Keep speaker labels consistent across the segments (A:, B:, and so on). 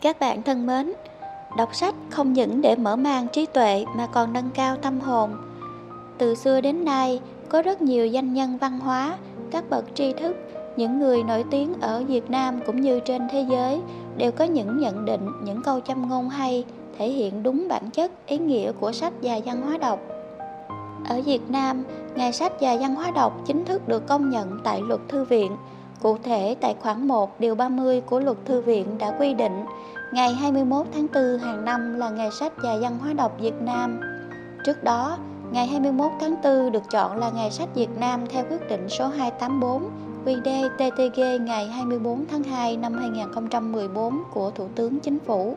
A: Các bạn thân mến, đọc sách không những để mở mang trí tuệ mà còn nâng cao tâm hồn. Từ xưa đến nay, có rất nhiều danh nhân văn hóa, các bậc tri thức, những người nổi tiếng ở Việt Nam cũng như trên thế giới đều có những nhận định, những câu châm ngôn hay, thể hiện đúng bản chất, ý nghĩa của sách và văn hóa đọc. Ở Việt Nam, Ngày sách và văn hóa đọc chính thức được công nhận tại luật thư viện. Cụ thể, tại khoản 1 điều 30 của luật thư viện đã quy định ngày 21 tháng 4 hàng năm là Ngày sách và văn hóa đọc Việt Nam. Trước đó, ngày 21 tháng 4 được chọn là Ngày sách Việt Nam theo quyết định số 284 QĐ TTG ngày 24 tháng 2 năm 2014 của Thủ tướng Chính phủ.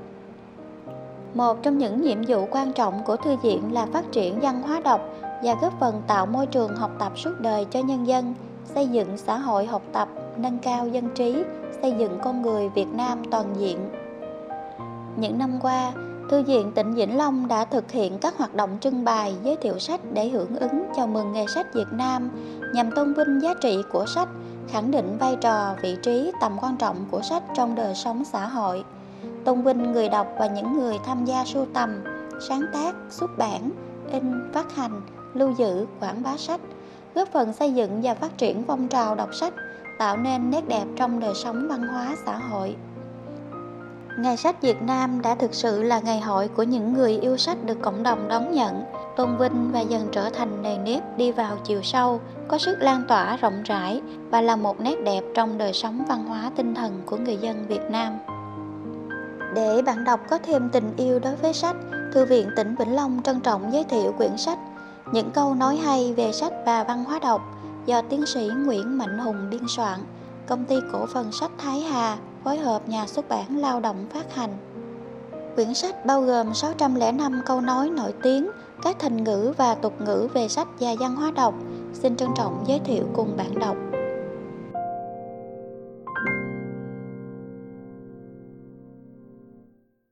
A: Một trong những nhiệm vụ quan trọng của thư viện là phát triển văn hóa đọc và góp phần tạo môi trường học tập suốt đời cho nhân dân, xây dựng xã hội học tập, nâng cao dân trí, xây dựng con người Việt Nam toàn diện. Những năm qua, Thư viện tỉnh Vĩnh Long đã thực hiện các hoạt động trưng bày, giới thiệu sách để hưởng ứng chào mừng Ngày sách Việt Nam nhằm tôn vinh giá trị của sách, khẳng định vai trò, vị trí, tầm quan trọng của sách trong đời sống xã hội, tôn vinh người đọc và những người tham gia sưu tầm, sáng tác, xuất bản, in, phát hành, lưu giữ, quảng bá sách, góp phần xây dựng và phát triển phong trào đọc sách, tạo nên nét đẹp trong đời sống văn hóa xã hội. Ngày sách Việt Nam đã thực sự là ngày hội của những người yêu sách được cộng đồng đón nhận, tôn vinh và dần trở thành nề nếp đi vào chiều sâu, có sức lan tỏa rộng rãi và là một nét đẹp trong đời sống văn hóa tinh thần của người dân Việt Nam. Để bạn đọc có thêm tình yêu đối với sách, Thư viện tỉnh Vĩnh Long trân trọng giới thiệu quyển sách những câu nói hay về sách và văn hóa đọc do tiến sĩ Nguyễn Mạnh Hùng biên soạn, công ty cổ phần sách Thái Hà phối hợp nhà xuất bản lao động phát hành. Quyển sách bao gồm 605 câu nói nổi tiếng, các thành ngữ và tục ngữ về sách và văn hóa đọc. Xin trân trọng giới thiệu cùng bạn đọc.